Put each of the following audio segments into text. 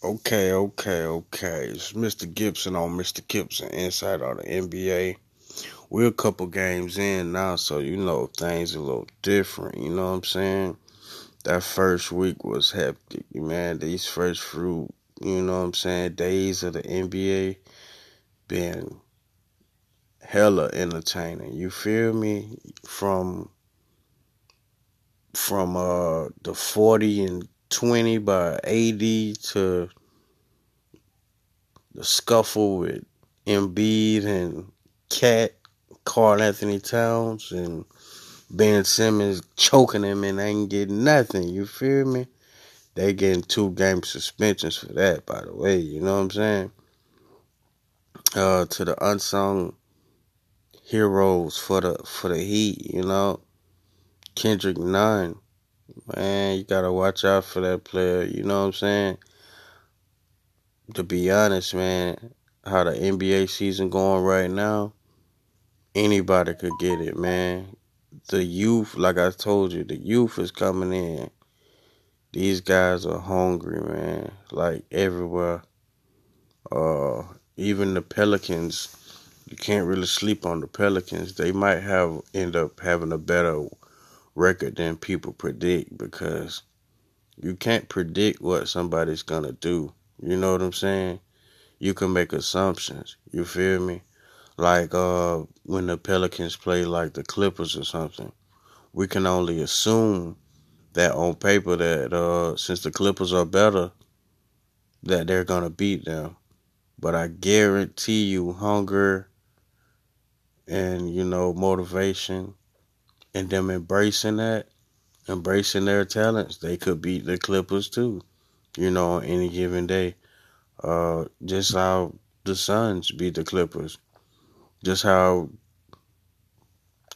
Okay, okay, okay. It's Mr. Gibson on Mr. Gibson inside of the NBA. We're a couple games in now, so you know things a little different. You know what I'm saying? That first week was hectic, man. These first few, you know what I'm saying, days of the NBA been hella entertaining. You feel me? From from uh the 40 and 20 by 80 to the scuffle with Embiid and Cat, Karl-Anthony Towns, and Ben Simmons choking him and ain't getting nothing. You feel me? They getting two game suspensions for that, by the way. You know what I'm saying? Uh, to the unsung heroes for the for the Heat, you know, Kendrick Nunn man, you gotta watch out for that player. You know what I'm saying? To be honest, man, how the NBA season going right now, anybody could get it, man. The youth, like I told you, the youth is coming in. These guys are hungry, man. Like everywhere. Uh, even the Pelicans, you can't really sleep on the Pelicans. They might have end up having a better record than people predict because you can't predict what somebody's gonna do. You know what I'm saying? You can make assumptions. You feel me? Like uh when the Pelicans play like the Clippers or something. We can only assume that on paper that uh since the Clippers are better that they're gonna beat them. But I guarantee you hunger and you know motivation and them embracing that, embracing their talents, they could beat the Clippers too. You know, on any given day. Uh, just how the Suns beat the Clippers. Just how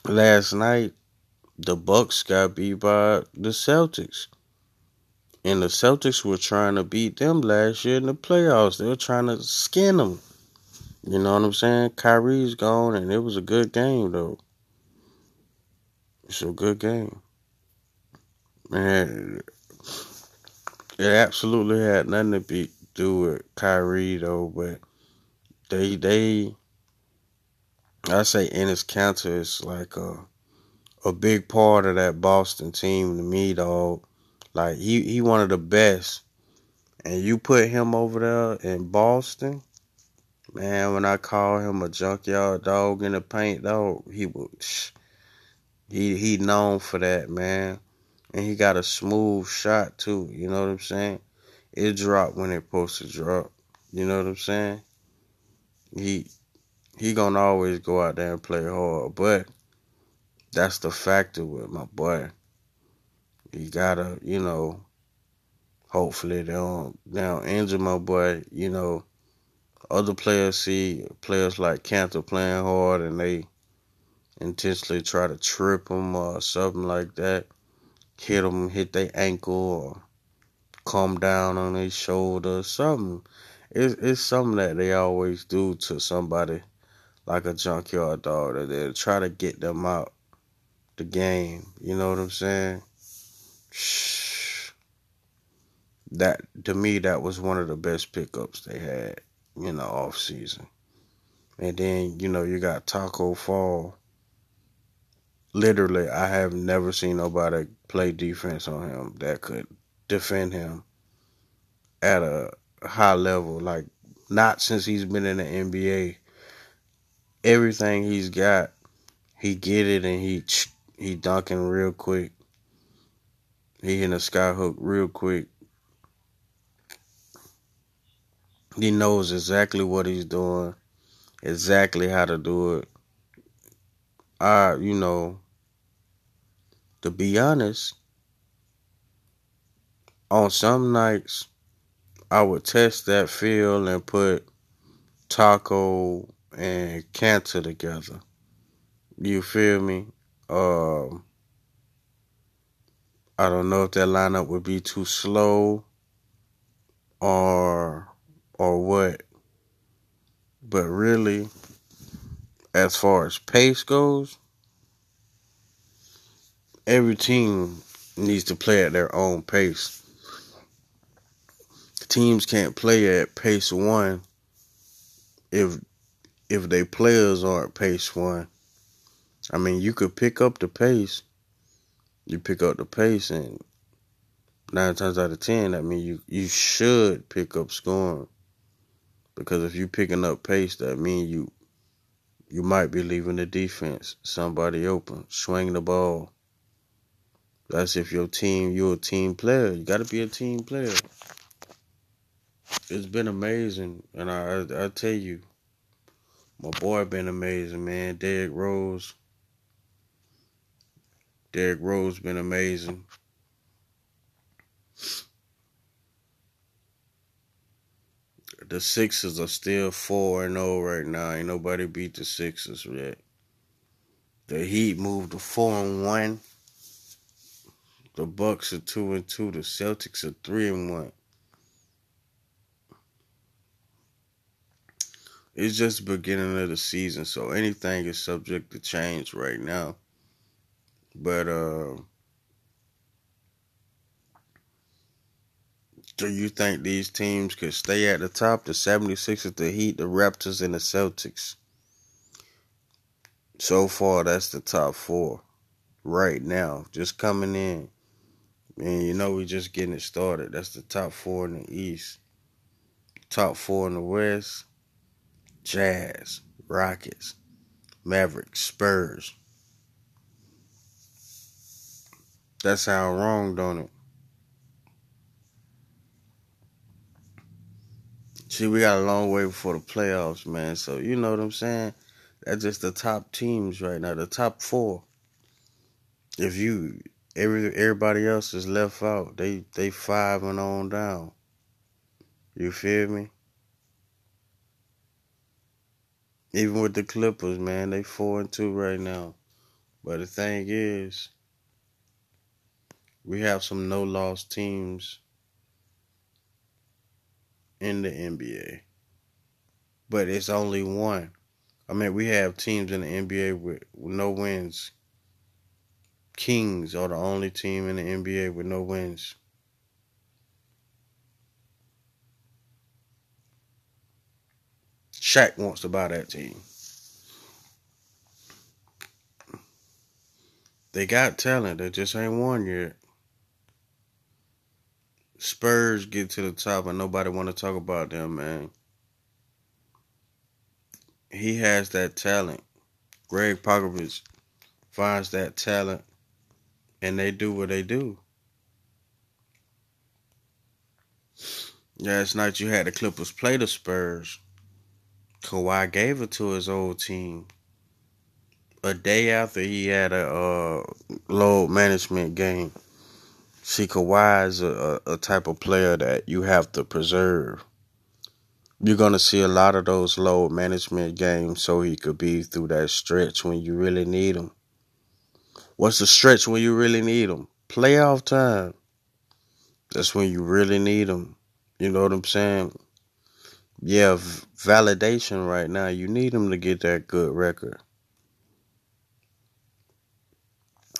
last night the Bucks got beat by the Celtics. And the Celtics were trying to beat them last year in the playoffs. They were trying to skin them. You know what I'm saying? Kyrie's gone, and it was a good game, though. It's a good game. Man, it absolutely had nothing to be, do with Kyrie though, but they they I say Enes Kanter is like a a big part of that Boston team to me, dog. Like he he one of the best, and you put him over there in Boston, man. When I call him a junkyard dog in the paint, dog, he was he he known for that, man. And he got a smooth shot too. You know what I'm saying? It dropped when it supposed to drop. You know what I'm saying? He he gonna always go out there and play hard, but that's the factor with my boy. You gotta, you know, hopefully they don't they don't injure my boy. You know, other players see players like Kanter playing hard and they intentionally try to trip them or something like that, hit them, hit their ankle or come down on their shoulder, something. It's, it's something that they always do to somebody like a junkyard dog that they try to get them out the game. You know what I'm saying? Shh. That to me that was one of the best pickups they had in the off season. And then, you know, you got Tacko Fall literally, I have never seen nobody play defense on him that could defend him at a high level. Like, not since he's been in the NBA. Everything he's got, he get it and he he dunking real quick. He hitting a sky hook real quick. He knows exactly what he's doing, exactly how to do it. I, you know, to be honest, on some nights I would test that feel and put Tacko and Kanter together. You feel me? Um, I don't know if that lineup would be too slow or or what. But really, as far as pace goes, every team needs to play at their own pace. teams can't play at pace one if if they players aren't pace one. I mean, you could pick up the pace. You pick up the pace, and nine times out of ten, I mean, you you should pick up scoring. Because if you picking up pace, that means you you might be leaving the defense somebody open, swing the ball. That's if your team, you're a team player. You got to be a team player. It's been amazing, and I, I I tell you, my boy been amazing, man. Derrick Rose. Derrick Rose been amazing. The Sixers are still four and zero right now. Ain't nobody beat the Sixers yet. The Heat moved to four and one. The Bucks are two and two. The Celtics are three and one. It's just beginning of the season, so anything is subject to change right now. But uh do you think these teams could stay at the top? The 76ers, the Heat, the Raptors, and the Celtics. So far, that's the top four right now, just coming in. And you know, we just getting it started. That's the top four in the East. Top four in the West Jazz, Rockets, Mavericks, Spurs. That sound wrong, don't it? See, we got a long way before the playoffs, man. So you know what I'm saying? That's just the top teams right now, the top four. If you every everybody else is left out, they they five and on down. You feel me? Even with the Clippers, man, they four and two right now. But the thing is, we have some no loss teams in the NBA. But it's only one. I mean, we have teams in the NBA with, no wins. Kings are the only team in the NBA with no wins. Shaq wants to buy that team. They got talent. They just ain't won yet. Spurs get to the top and nobody want to talk about them, man. He has that talent. Gregg Popovich finds that talent and they do what they do. Last night you had the Clippers play the Spurs. Kawhi gave it to his old team a day after he had a uh, load management game. See, Kawhi is a, a type of player that you have to preserve. You're going to see a lot of those load management games so he could be through that stretch when you really need him. What's the stretch when you really need them? Playoff time. That's when you really need them. You know what I'm saying? yeah, validation right now. You need them to get that good record.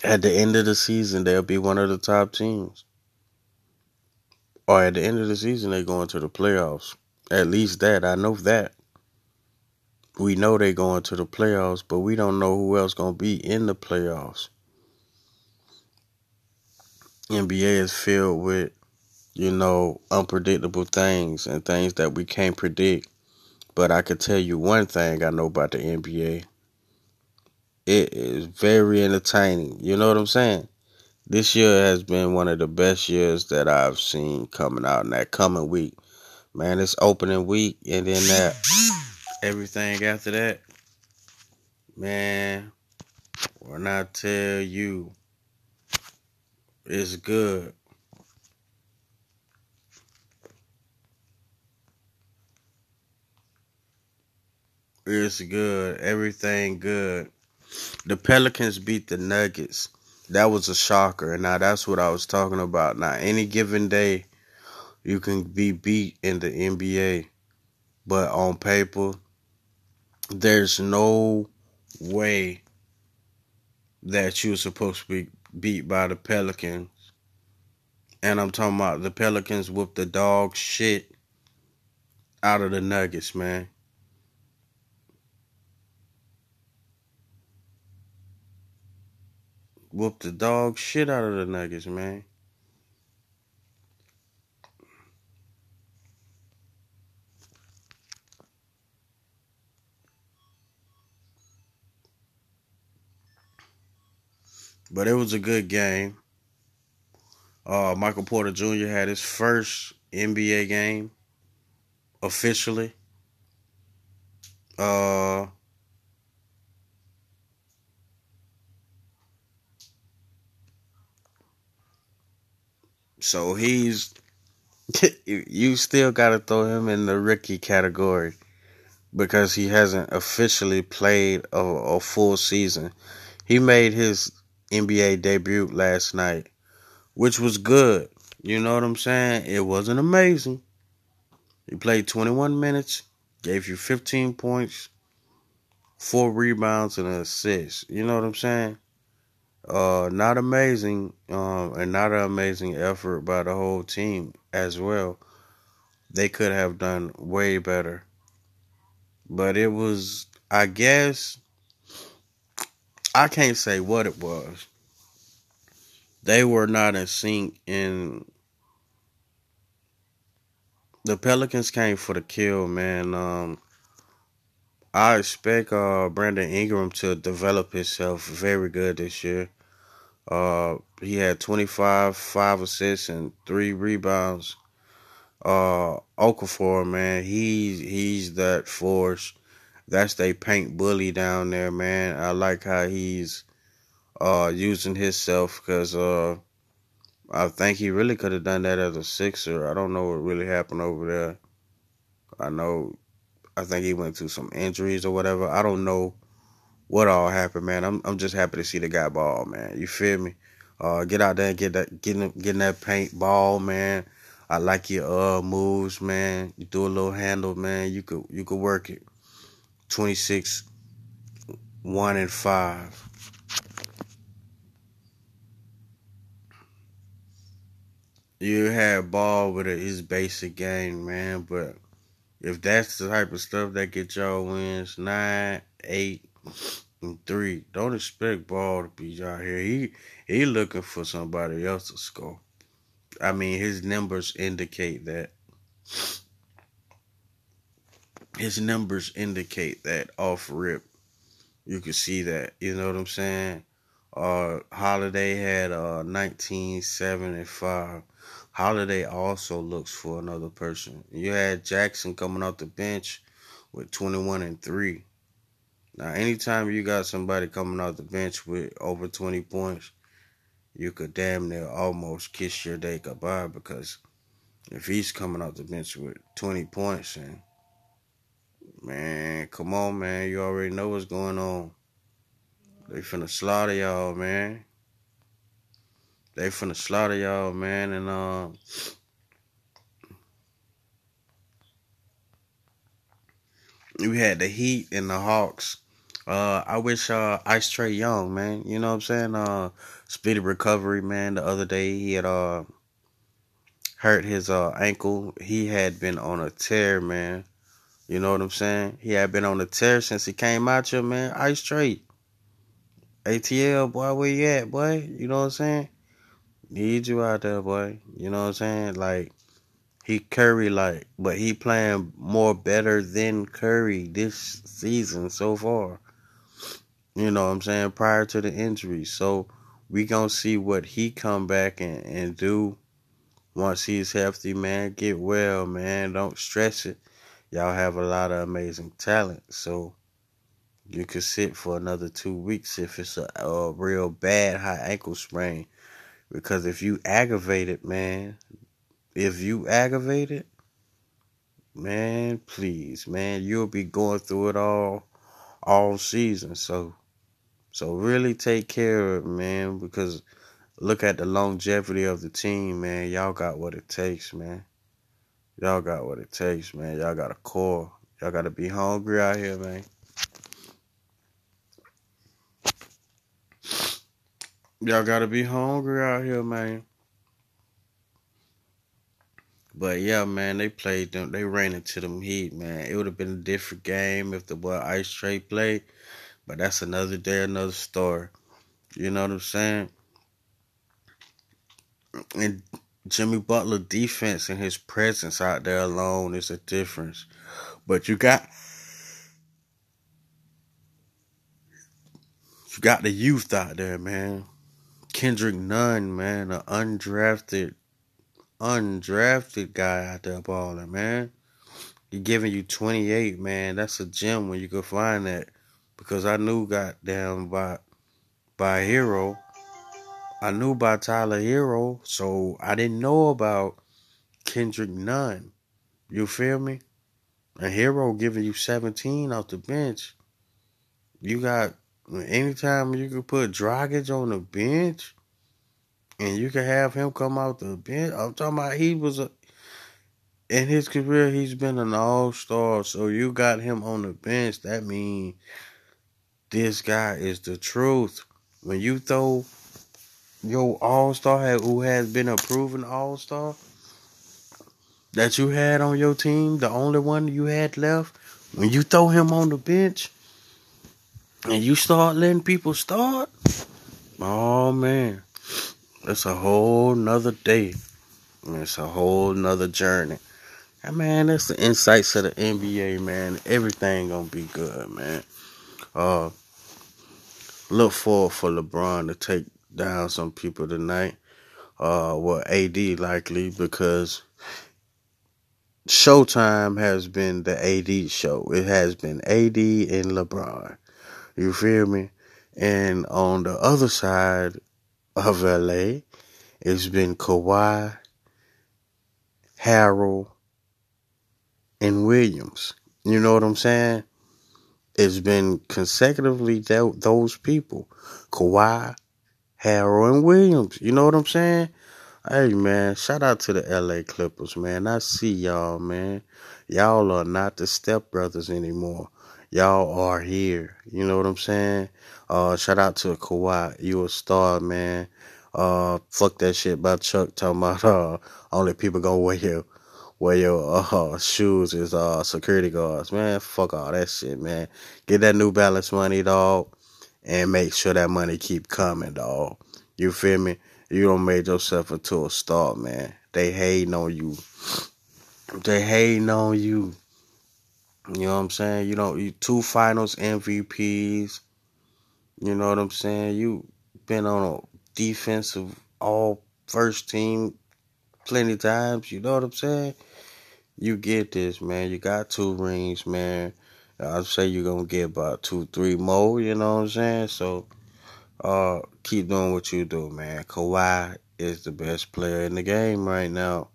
At the end of the season, they'll be one of the top teams. Or at the end of the season, they're going to the playoffs. At least that. I know that. We know they're going to the playoffs, but we don't know who else is going to be in the playoffs. NBA is filled with you know, unpredictable things and things that we can't predict. But I could tell you one thing I know about the NBA. It is very entertaining. You know what I'm saying? This year has been one of the best years that I've seen coming out in that coming week. Man, it's opening week and then that everything after that. Man, when I tell you it's good. It's good. Everything good. The Pelicans beat the Nuggets. That was a shocker. And now that's what I was talking about. Now, any given day, you can be beat in the NBA. But on paper, there's no way that you're supposed to be beat by the Pelicans And I'm talking about the Pelicans whooped the dog shit out of the Nuggets, man. Whooped the dog shit out of the Nuggets, man. But it was a good game. Uh, Michael Porter Jr. had his first NBA game officially. Uh, so he's you still got to throw him in the rookie category because he hasn't officially played a, a full season. He made his NBA debut last night, which was good. You know what I'm saying? It wasn't amazing. He played 21 minutes, gave you 15 points, four rebounds, and an assist. You know what I'm saying? Uh, not amazing, um, and not an amazing effort by the whole team as well. They could have done way better. But it was, I guess, I can't say what it was. They were not in sync and the Pelicans came for the kill, man. Um, I expect uh, Brandon Ingram to develop himself very good this year. Uh, he had 25, 5 assists, and 3 rebounds. Uh, Okafor, man, he's, he's that force. That's they paint bully down there, man. I like how he's uh, using himself because uh, I think he really could have done that as a Sixer. I don't know what really happened over there. I know, I think he went through some injuries or whatever. I don't know what all happened, man. I'm I'm just happy to see the guy ball, man. You feel me? Uh, get out there and get that getting getting that paint ball, man. I like your uh moves, man. You do a little handle, man. You could you could work it. Twenty six, one and five. You had Ball with his basic game, man. But if that's the type of stuff that get y'all wins, nine, eight, and three, don't expect Ball to be out here. He he looking for somebody else to score. I mean, his numbers indicate that. His numbers indicate that off rip. You can see that. You know what I'm saying? Uh, Holiday had uh 19, 7, and 5. Holiday also looks for another person. You had Jackson coming off the bench with 21 and 3. Now, anytime you got somebody coming off the bench with over 20 points, you could damn near almost kiss your day goodbye because if he's coming off the bench with 20 points and man, come on, man, you already know what's going on. They finna slaughter y'all, man. They finna slaughter y'all, man, and uh, we had the Heat and the Hawks. Uh, I wish uh Ice Trae Young, man. You know what I'm saying? Uh, speedy recovery, man. The other day he had uh hurt his uh ankle. He had been on a tear, man. You know what I'm saying? He had been on a tear since he came out here, man. Ice Trae. ATL, boy, where you at, boy? You know what I'm saying? Need you out there, boy. You know what I'm saying? Like he Curry like, but he playing more better than Curry this season so far. You know what I'm saying? Prior to the injury. So we gonna see what he come back and, and do once he's healthy, man. Get well, man. Don't stress it. Y'all have a lot of amazing talent. So you could sit for another two weeks if it's a, a real bad high ankle sprain. Because if you aggravate it, man, if you aggravate it, man, please, man, you'll be going through it all all season. So so really take care of it, man, because look at the longevity of the team, man. Y'all got what it takes, man. Y'all got what it takes, man. Y'all got a core. Y'all got to be hungry out here, man. Y'all gotta be hungry out here, man. But yeah, man, they played them. They ran into them Heat, man. It would have been a different game if the boy Ice Trae played. But that's another day, another story. You know what I'm saying? And Jimmy Butler defense and his presence out there alone is a difference. But you got you got the youth out there, man. Kendrick Nunn, man, an undrafted undrafted guy out there balling, man. He giving you 28, man. That's a gem when you can find that. Because I knew goddamn by by Herro. I knew about Tyler Herro, so I didn't know about Kendrick Nunn. You feel me? A Herro giving you 17 off the bench. You got anytime you can put Dragic on the bench and you can have him come out the bench. I'm talking about he was a in his career he's been an all star. So you got him on the bench. That means this guy is the truth. When you throw your all star who has been a proven all star that you had on your team, the only one you had left, when you throw him on the bench and you start letting people start, oh man, it's a whole nother day. It's a whole nother journey. And man, that's the insights of the NBA, man. Everything gonna be good, man. Uh, look forward for LeBron to take down some people tonight. Uh, well, AD likely because Showtime has been the AD show. It has been AD and LeBron. You feel me? And on the other side of LA, it's been Kawhi, Harrell, and Williams. You know what I'm saying? It's been consecutively those people Kawhi, Harrell, and Williams. You know what I'm saying? Hey, man, shout out to the LA Clippers, man. I see y'all, man. Y'all are not the stepbrothers anymore. Y'all are here. You know what I'm saying? Uh, shout out to Kawhi. You a star, man. Uh, fuck that shit about Chuck talking about, uh, only people gonna wear your wear your uh, shoes is uh, security guards. Man, fuck all that shit, man. Get that New Balance money, dog, and make sure that money keep coming, dog. You feel me? You don't made yourself into a star, man. They hating on you. They hating on you. You know what I'm saying? You know, you two finals MVPs. You know what I'm saying? You been on a defensive all first team plenty times. You know what I'm saying? you get this, man. You got two rings, man. I'd say you're gonna get about two, three more, you know what I'm saying? So uh keep doing what you do, man. Kawhi is the best player in the game right now.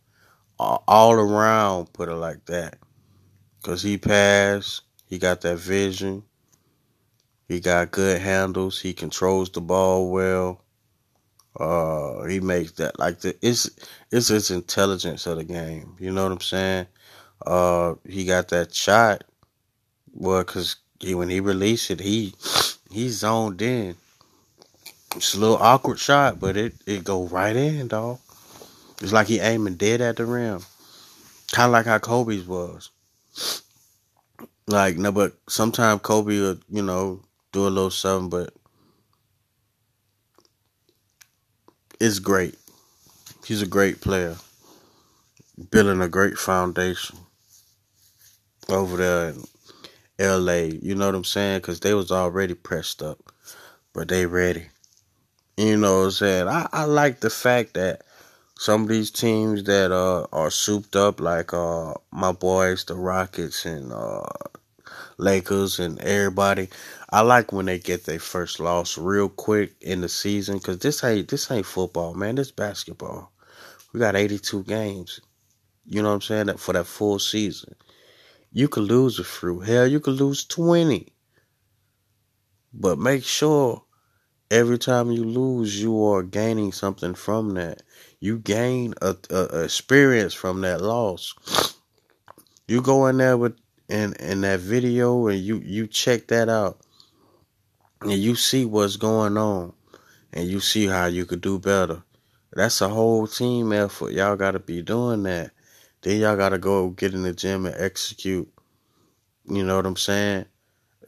All around, put it like that. Cause he passed, he got that vision, he got good handles, he controls the ball well. Uh, he makes that like the it's it's his intelligence of the game. You know what I'm saying? Uh, he got that shot. Well, cause he, when he released it, he he zoned in. It's a little awkward shot, but it it go right in, dog. It's like he aiming dead at the rim, kind of like how Kobe's was. Like no, but sometimes Kobe would you know do a little something, but it's great. He's a great player, building a great foundation over there L.A. You know what I'm saying? Because they was already pressed up, but they ready. You know what I'm saying? I, I like the fact that some of these teams that uh, are souped up, like uh, my boys, the Rockets and uh, Lakers and everybody. I like when they get their first loss real quick in the season because this ain't this ain't football, man. This basketball. We got 82 games. You know what I'm saying? For that full season. You could lose a few. Hell, you could lose 20. But make sure every time you lose, you are gaining something from that. You gain a, a, a experience from that loss. You go in there with in in that video and you you check that out and you see what's going on and you see how you could do better. That's a whole team effort. Y'all got to be doing that. Then y'all gotta go get in the gym and execute. You know what I'm saying?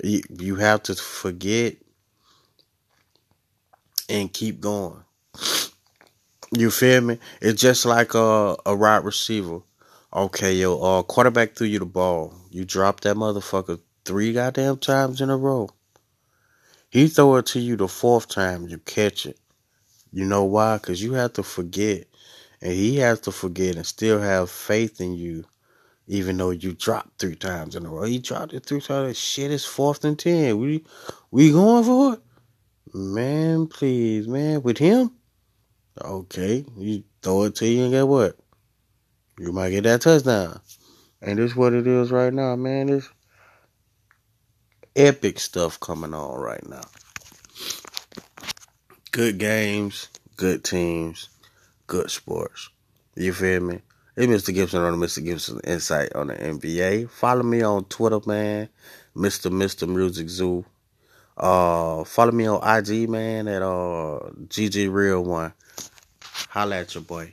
You, you have to forget and keep going. You feel me? It's just like a a wide receiver. Okay, yo, uh, quarterback threw you the ball. You dropped that motherfucker three goddamn times in a row. He throw it to you the fourth time, you catch it. You know why? Cause you have to forget, and he has to forget and still have faith in you, even though you dropped three times in a row. He dropped it three times. Shit, it's fourth and ten. We we going for it, man. Please, man. With him, okay, you throw it to you and get what? You might get that touchdown. And this what it is right now, man. It's epic stuff coming on right now. Good games, good teams, good sports. You feel me? It's Mr. Gibson on the Mr. Gibson Insight on the NBA. Follow me on Twitter, man. Mr. Mr. Music Zoo. Uh, follow me on IG, man, at uh GG Real One. Holla at your boy.